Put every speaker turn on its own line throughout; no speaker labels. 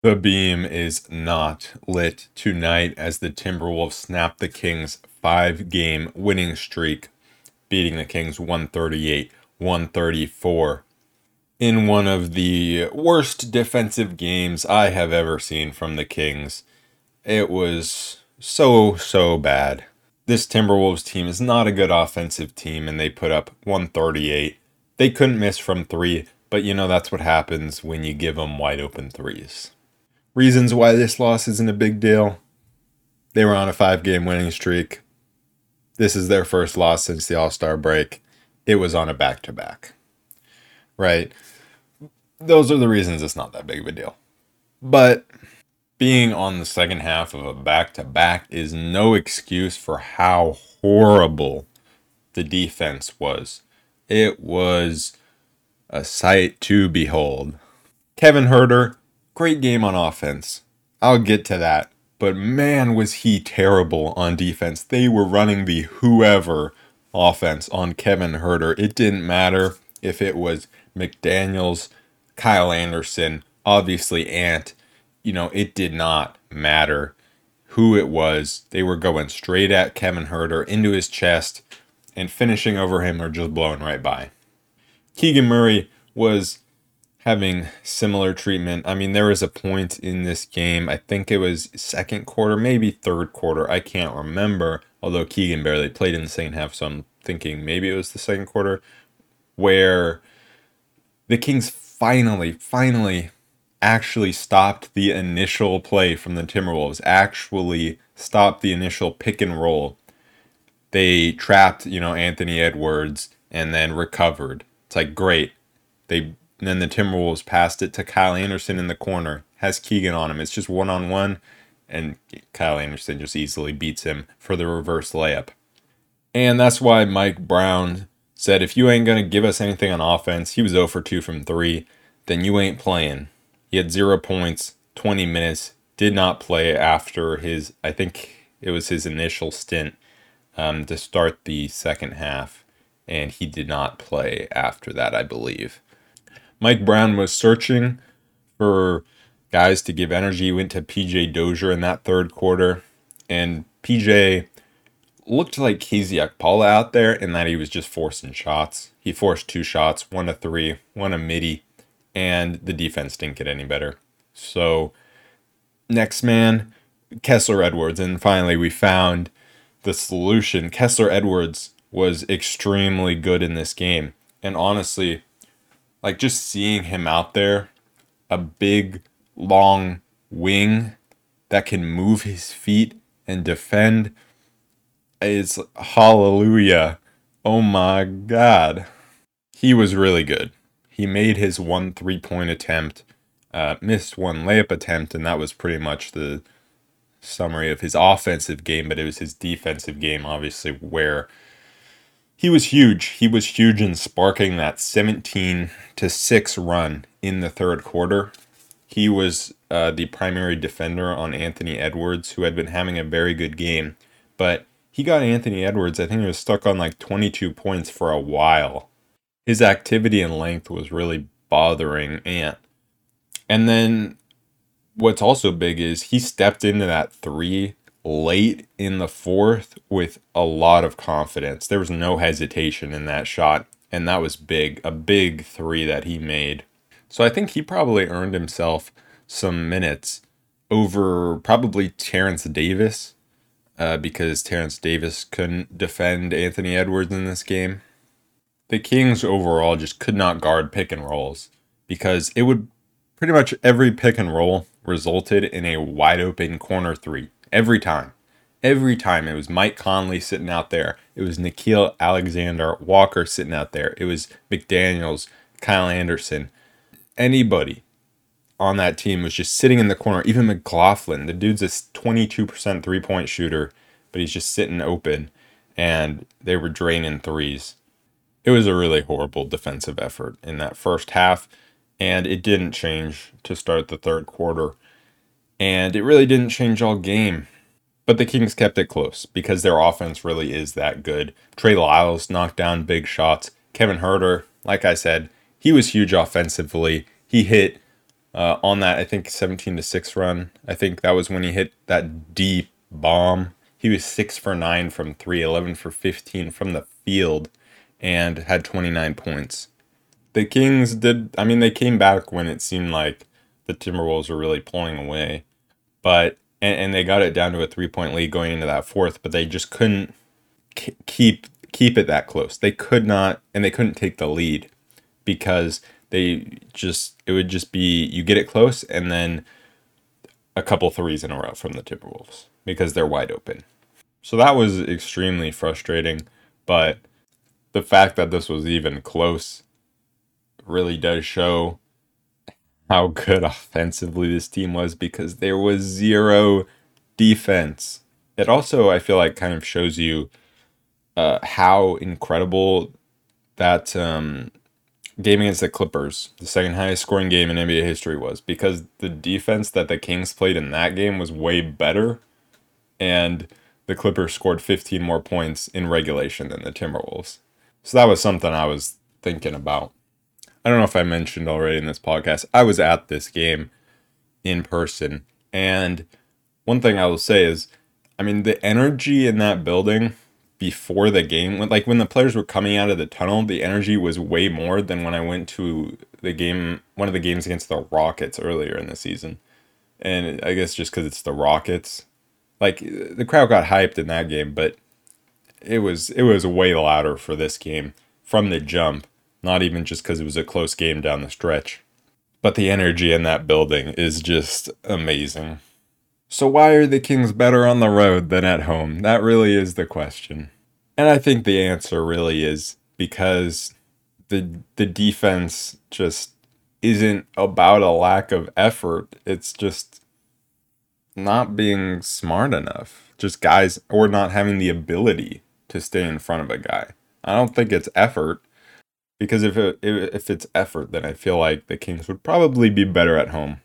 The beam is not lit tonight as the Timberwolves snap the Kings' five game winning streak, beating the Kings 138 134 in one of the worst defensive games I have ever seen from the Kings. It was so, so bad. This Timberwolves team is not a good offensive team, and they put up 138. They couldn't miss from three, but you know that's what happens when you give them wide open threes. Reasons why this loss isn't a big deal. They were on a five game winning streak. This is their first loss since the All Star break. It was on a back to back. Right? Those are the reasons it's not that big of a deal. But being on the second half of a back to back is no excuse for how horrible the defense was. It was a sight to behold. Kevin Huerter, great game on offense. I'll get to that. But man, was he terrible on defense. They were running the whoever offense on Kevin Huerter. It didn't matter if it was McDaniels, Kyle Anderson, obviously Ant. You know, it did not matter who it was. They were going straight at Kevin Huerter into his chest and finishing over him or just blowing right by. Keegan Murray was having similar treatment. I mean, there was a point in this game, I think it was second quarter, maybe third quarter, I can't remember, although Keegan barely played in the second half, so I'm thinking maybe it was the second quarter, where the Kings finally, finally actually stopped the initial play from the Timberwolves, actually stopped the initial pick and roll. They trapped, you know, Anthony Edwards and then recovered. It's like great. They then the Timberwolves passed it to Kyle Anderson in the corner. Has Keegan on him. It's just one on one, and Kyle Anderson just easily beats him for the reverse layup. And that's why Mike Brown said if you ain't gonna give us anything on offense, he was 0 for 2 from three, then you ain't playing. He had zero points, 20 minutes, did not play after his, I think it was his initial stint um, to start the second half, and he did not play after that, I believe. Mike Brown was searching for guys to give energy. He went to PJ Dozier in that third quarter, and PJ looked like KZ Okpala out there in that he was just forcing shots. He forced two shots, one a three, one a midi, and the defense didn't get any better. So, next man, Kessler Edwards. And finally, we found the solution. Kessler Edwards was extremely good in this game. And honestly, like just seeing him out there, a big, long wing that can move his feet and defend, is hallelujah. Oh my God. He was really good. He made his one three point attempt, uh, missed one layup attempt, and that was pretty much the summary of his offensive game, but it was his defensive game, obviously, where he was huge. He was huge in sparking that 17 to 6 run in the third quarter. He was uh, the primary defender on Anthony Edwards, who had been having a very good game. But he got Anthony Edwards, I think he was stuck on like 22 points for a while his activity and length was really bothering Ant. And then what's also big is he stepped into that three late in the fourth with a lot of confidence. There was no hesitation in that shot, and that was big, a big three that he made. So I think he probably earned himself some minutes over probably Terrence Davis uh, because Terrence Davis couldn't defend Anthony Edwards in this game the Kings overall just could not guard pick and rolls because it would pretty much every pick and roll resulted in a wide open corner three every time. Every time it was Mike Conley sitting out there. It was Nickeil Alexander Walker sitting out there. It was McDaniels, Kyle Anderson. Anybody on that team was just sitting in the corner. Even McLaughlin, the dude's a 22% three point shooter, but he's just sitting open and they were draining threes it was a really horrible defensive effort in that first half, and it didn't change to start the third quarter. And it really didn't change all game. But the Kings kept it close because their offense really is that good. Trey Lyles knocked down big shots. Kevin Huerter, like I said, he was huge offensively. He hit uh, on that, I think 17 to 6 run. I think that was when he hit that deep bomb. He was 6 for 9 from 3, 11 for 15 from the field, and had 29 points. The Kings did, I mean, they came back when it seemed like the Timberwolves were really pulling away, but, and, and they got it down to a three point lead going into that fourth, but they just couldn't k- keep keep it that close. They could not, and they couldn't take the lead because they just it would just be you get it close and then a couple threes in a row from the Timberwolves because they're wide open. So that was extremely frustrating, but the fact that this was even close really does show how good offensively this team was because there was zero defense. It also, I feel like, kind of shows you uh, how incredible that um, game against the Clippers, the second highest scoring game in NBA history, was because the defense that the Kings played in that game was way better, and the Clippers scored 15 more points in regulation than the Timberwolves. So that was something I was thinking about. I don't know if I mentioned already in this podcast, I was at this game in person. And one thing I will say is, I mean, the energy in that building before the game, like when the players were coming out of the tunnel, the energy was way more than when I went to the game, one of the games against the Rockets earlier in the season. And I guess just because it's the Rockets, like the crowd got hyped in that game, but it was it was way louder for this game from the jump. Not even just because it was a close game down the stretch, but the energy in that building is just amazing. So, why are the Kings better on the road than at home? That really is the question. And I think the answer really is because the the defense just isn't about a lack of effort. It's just not being smart enough. Just guys or not having the ability to stay in front of a guy. I don't think it's effort because if it, if it's effort, then I feel like the Kings would probably be better at home.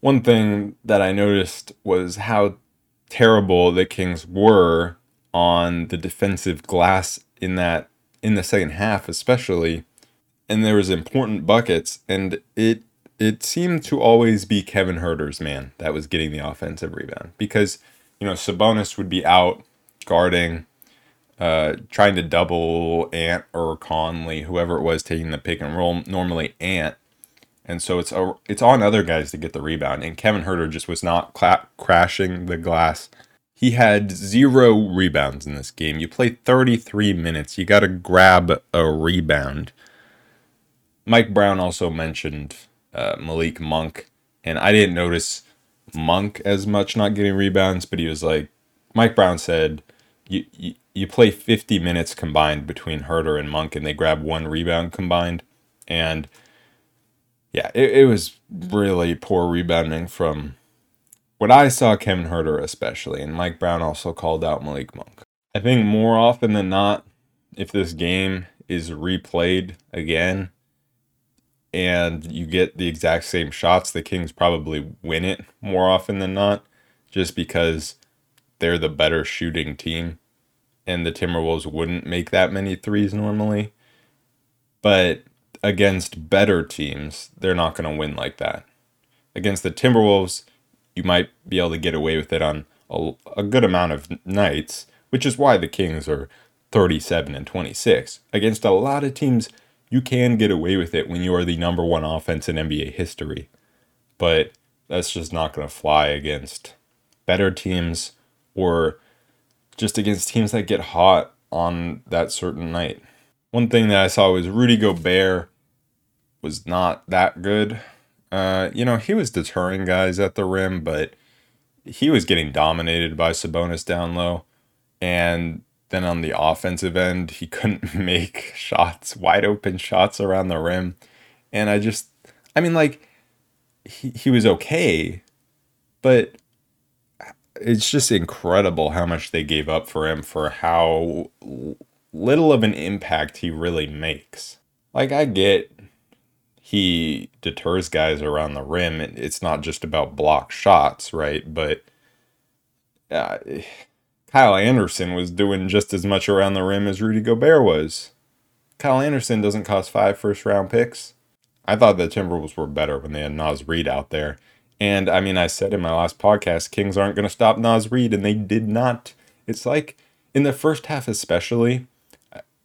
One thing that I noticed was how terrible the Kings were on the defensive glass in that in the second half especially and there was important buckets and it it seemed to always be Kevin Huerter's man that was getting the offensive rebound because you know Sabonis would be out guarding uh, trying to double Ant or Conley whoever it was taking the pick and roll normally Ant and so it's a, it's on other guys to get the rebound. And Kevin Huerter just was not cla- crashing the glass. He had zero rebounds in this game. You play 33 minutes. You got to grab a rebound. Mike Brown also mentioned uh, Malik Monk, and I didn't notice Monk as much not getting rebounds, but he was like, Mike Brown said, you, you, you play 50 minutes combined between Huerter and Monk, and they grab one rebound combined. And yeah, it, it was really poor rebounding from what I saw Kevin Huerter especially, and Mike Brown also called out Malik Monk. I think more often than not, if this game is replayed again and you get the exact same shots, the Kings probably win it more often than not, just because they're the better shooting team and the Timberwolves wouldn't make that many threes normally. But against better teams, they're not going to win like that. Against the Timberwolves, you might be able to get away with it on a, a good amount of nights, which is why the Kings are 37 and 26. Against a lot of teams, you can get away with it when you are the number one offense in NBA history. But that's just not going to fly against better teams or just against teams that get hot on that certain night. One thing that I saw was Rudy Gobert was not that good. Uh, you know, he was deterring guys at the rim, but he was getting dominated by Sabonis down low. And then on the offensive end, he couldn't make shots, wide open shots around the rim. And I just, I mean, like, he, he was okay, but it's just incredible how much they gave up for him for how little of an impact he really makes. Like, I get he deters guys around the rim. It's not just about block shots, right? But uh, Kyle Anderson was doing just as much around the rim as Rudy Gobert was. Kyle Anderson doesn't cost five first round picks. I thought the Timberwolves were better when they had Naz Reid out there. And I mean, I said in my last podcast, Kings aren't going to stop Naz Reid, and they did not. It's like in the first half, especially,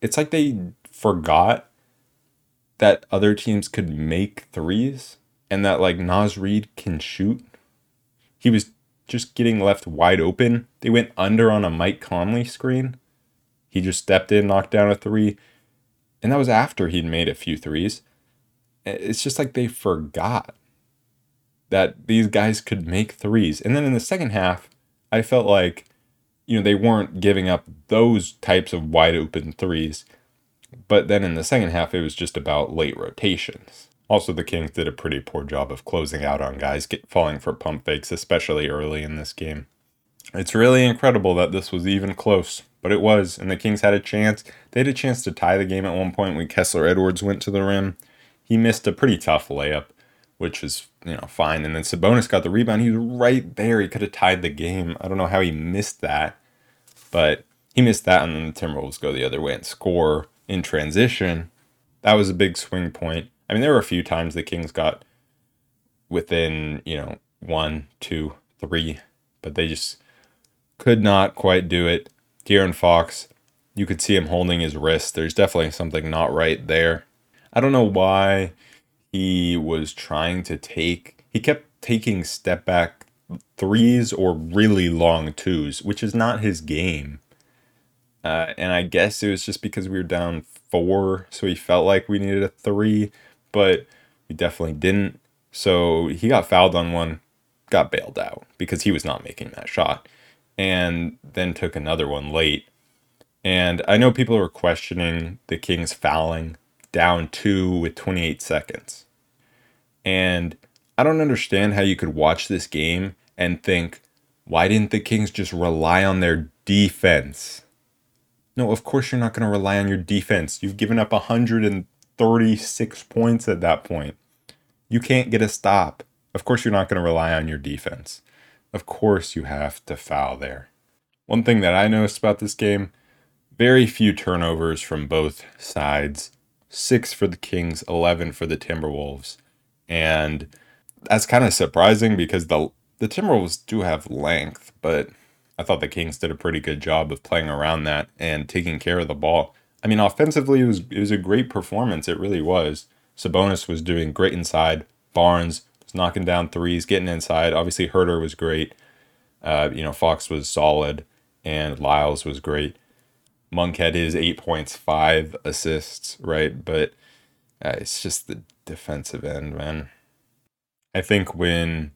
it's like they forgot that other teams could make threes and that like Naz Reid can shoot. He was just getting left wide open. They went under on a Mike Conley screen. He just stepped in, knocked down a three, and that was after he'd made a few threes. It's just like they forgot that these guys could make threes. And then in the second half, I felt like, you know, they weren't giving up those types of wide open threes. But then in the second half, it was just about late rotations. Also, the Kings did a pretty poor job of closing out on guys get, falling for pump fakes, especially early in this game. It's really incredible that this was even close, but it was, and the Kings had a chance. They had a chance to tie the game at one point when Kessler Edwards went to the rim. He missed a pretty tough layup, which was, you know, fine. And then Sabonis got the rebound. He was right there. He could have tied the game. I don't know how he missed that, but he missed that, and then the Timberwolves go the other way and score in transition. That was a big swing point. I mean, there were a few times the Kings got within, you know, one, two, three, but they just could not quite do it. De'Aaron Fox, you could see him holding his wrist. There's definitely something not right there. I don't know why he was trying to take, he kept taking step back threes or really long twos, which is not his game. Uh, and I guess it was just because we were down four, so he felt like we needed a three but we definitely didn't. So he got fouled on one, got bailed out because he was not making that shot, and then took another one late. And I know people were questioning the Kings fouling down two with 28 seconds. And I don't understand how you could watch this game and think, why didn't the Kings just rely on their defense? No, of course you're not going to rely on your defense. You've given up 100 36 points at that point. You can't get a stop. Of course, you're not going to rely on your defense. Of course, you have to foul there. One thing that I noticed about this game very few turnovers from both sides. Six for the Kings, 11 for the Timberwolves. And that's kind of surprising because the, the Timberwolves do have length, but I thought the Kings did a pretty good job of playing around that and taking care of the ball. I mean, offensively, it was it was a great performance. It really was. Sabonis was doing great inside. Barnes was knocking down threes, getting inside. Obviously, Huerter was great. Uh, you know, Fox was solid, and Lyles was great. Monk had his eight points, five assists, right? But uh, it's just the defensive end, man. I think when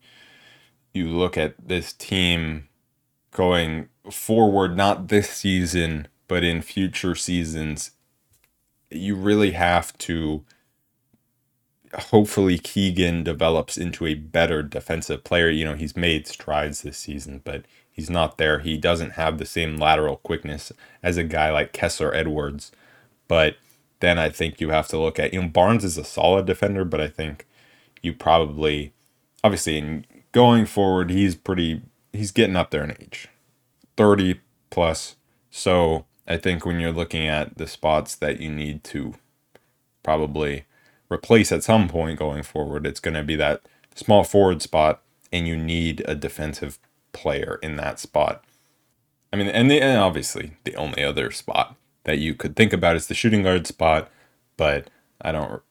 you look at this team going forward, not this season, but in future seasons, you really have to. Hopefully, Keegan develops into a better defensive player. You know, he's made strides this season, but he's not there. He doesn't have the same lateral quickness as a guy like Kessler Edwards. But then I think you have to look at, you know, Barnes is a solid defender, but I think you probably, obviously, in going forward, he's pretty, he's getting up there in age 30 plus. So I think when you're looking at the spots that you need to probably replace at some point going forward, it's going to be that small forward spot, and you need a defensive player in that spot. I mean, and, the, and obviously the only other spot that you could think about is the shooting guard spot, but I don't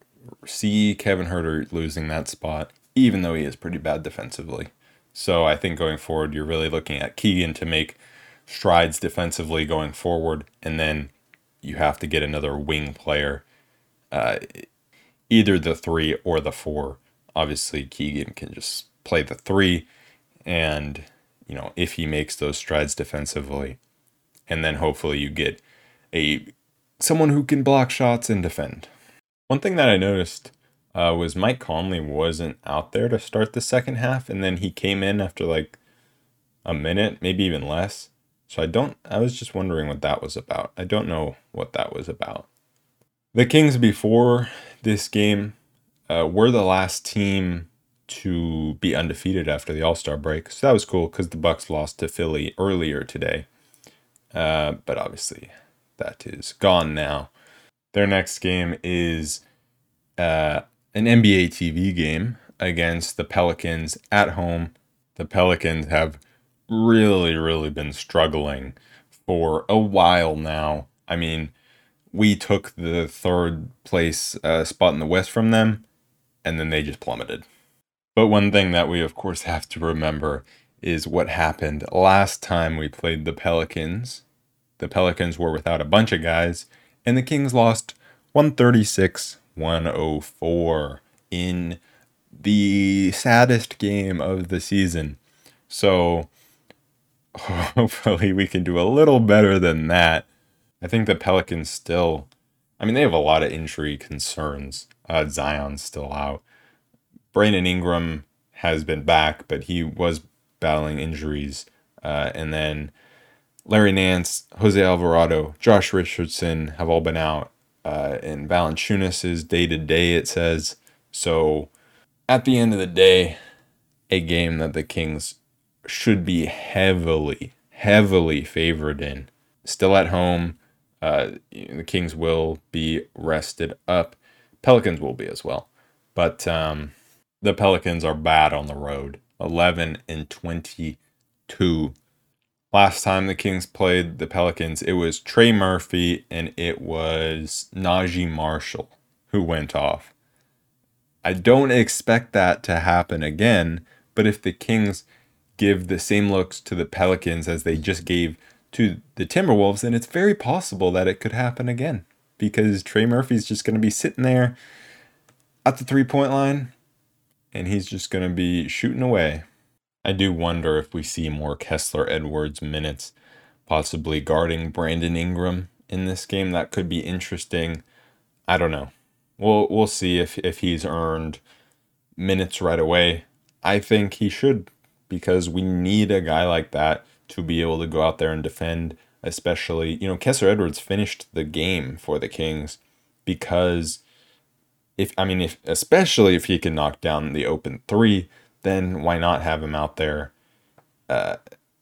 see Kevin Huerter losing that spot, even though he is pretty bad defensively. So I think going forward, you're really looking at Keegan to make strides defensively going forward, and then you have to get another wing player, uh, either the three or the four. Obviously, Keegan can just play the three, and you know if he makes those strides defensively, and then hopefully you get a someone who can block shots and defend. One thing that I noticed uh, was Mike Conley wasn't out there to start the second half, and then he came in after like a minute, maybe even less. So I don't, I was just wondering what that was about. I don't know what that was about. The Kings before this game uh, were the last team to be undefeated after the All Star break. So that was cool because the Bucks lost to Philly earlier today. Uh, but obviously, that is gone now. Their next game is uh, an NBA TV game against the Pelicans at home. The Pelicans have really, really been struggling for a while now. I mean, we took the third place uh, spot in the West from them, and then they just plummeted. But one thing that we, of course, have to remember is what happened last time we played the Pelicans. The Pelicans were without a bunch of guys, and the Kings lost 136 104 in the saddest game of the season. So hopefully we can do a little better than that. I think the Pelicans still, I mean, they have a lot of injury concerns. Uh, Zion's still out. Brandon Ingram has been back, but he was battling injuries. Uh, and then Larry Nance, Jose Alvarado, Josh Richardson have all been out. Uh, and Valanciunas is day to day, it says. So at the end of the day, a game that the Kings should be heavily, heavily favored in. Still at home, uh, the Kings will be rested up. Pelicans will be as well. But um, the Pelicans are bad on the road 11 and 22. Last time the Kings played the Pelicans, it was Trey Murphy and it was Naji Marshall who went off. I don't expect that to happen again, but if the Kings give the same looks to the Pelicans as they just gave to the Timberwolves, then it's very possible that it could happen again because Trey Murphy's just going to be sitting there at the three point line and he's just going to be shooting away. I do wonder if we see more Kessler Edwards minutes, possibly guarding Brandon Ingram in this game. That could be interesting. I don't know. We'll we'll see if if he's earned minutes right away. I think he should because we need a guy like that to be able to go out there and defend, especially, you know, Kessler Edwards finished the game for the Kings because if I mean if especially if he can knock down the open three, then why not have him out there uh,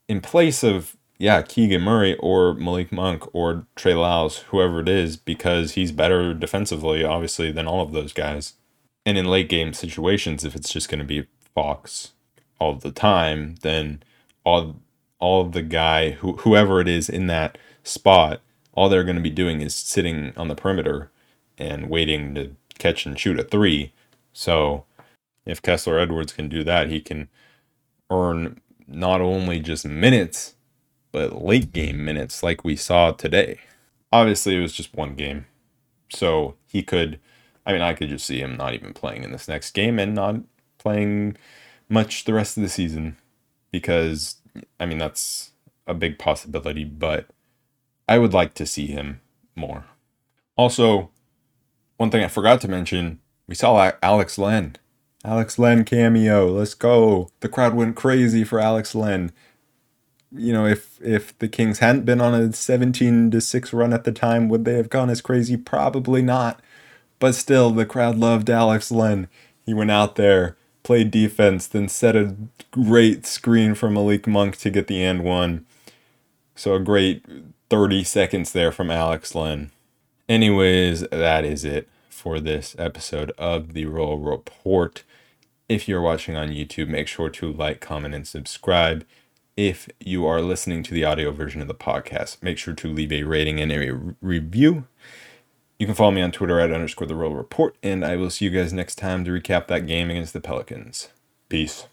in place of yeah Keegan Murray or Malik Monk or Trey Lyles, whoever it is, because he's better defensively, obviously, than all of those guys. And in late game situations, if it's just going to be Fox all the time, then all all the guy who whoever it is in that spot, all they're going to be doing is sitting on the perimeter and waiting to catch and shoot a three. So if Kessler Edwards can do that, he can earn not only just minutes, but late game minutes like we saw today. Obviously, it was just one game. So he could, I mean, I could just see him not even playing in this next game and not playing much the rest of the season because, I mean, that's a big possibility, but I would like to see him more. Also, one thing I forgot to mention, we saw Alex Len Alex Len cameo. Let's go. The crowd went crazy for Alex Len. You know, if if the Kings hadn't been on a 17 to 6 run at the time, would they have gone as crazy? Probably not. But still, the crowd loved Alex Len. He went out there, played defense, then set a great screen for Malik Monk to get the end one. So a great 30 seconds there from Alex Len. Anyways, that is it for this episode of the Royal Report. If you're watching on YouTube, make sure to like, comment, and subscribe. If you are listening to the audio version of the podcast, make sure to leave a rating and a review. You can follow me on Twitter at underscore the Royal Report, and I will see you guys next time to recap that game against the Pelicans. Peace.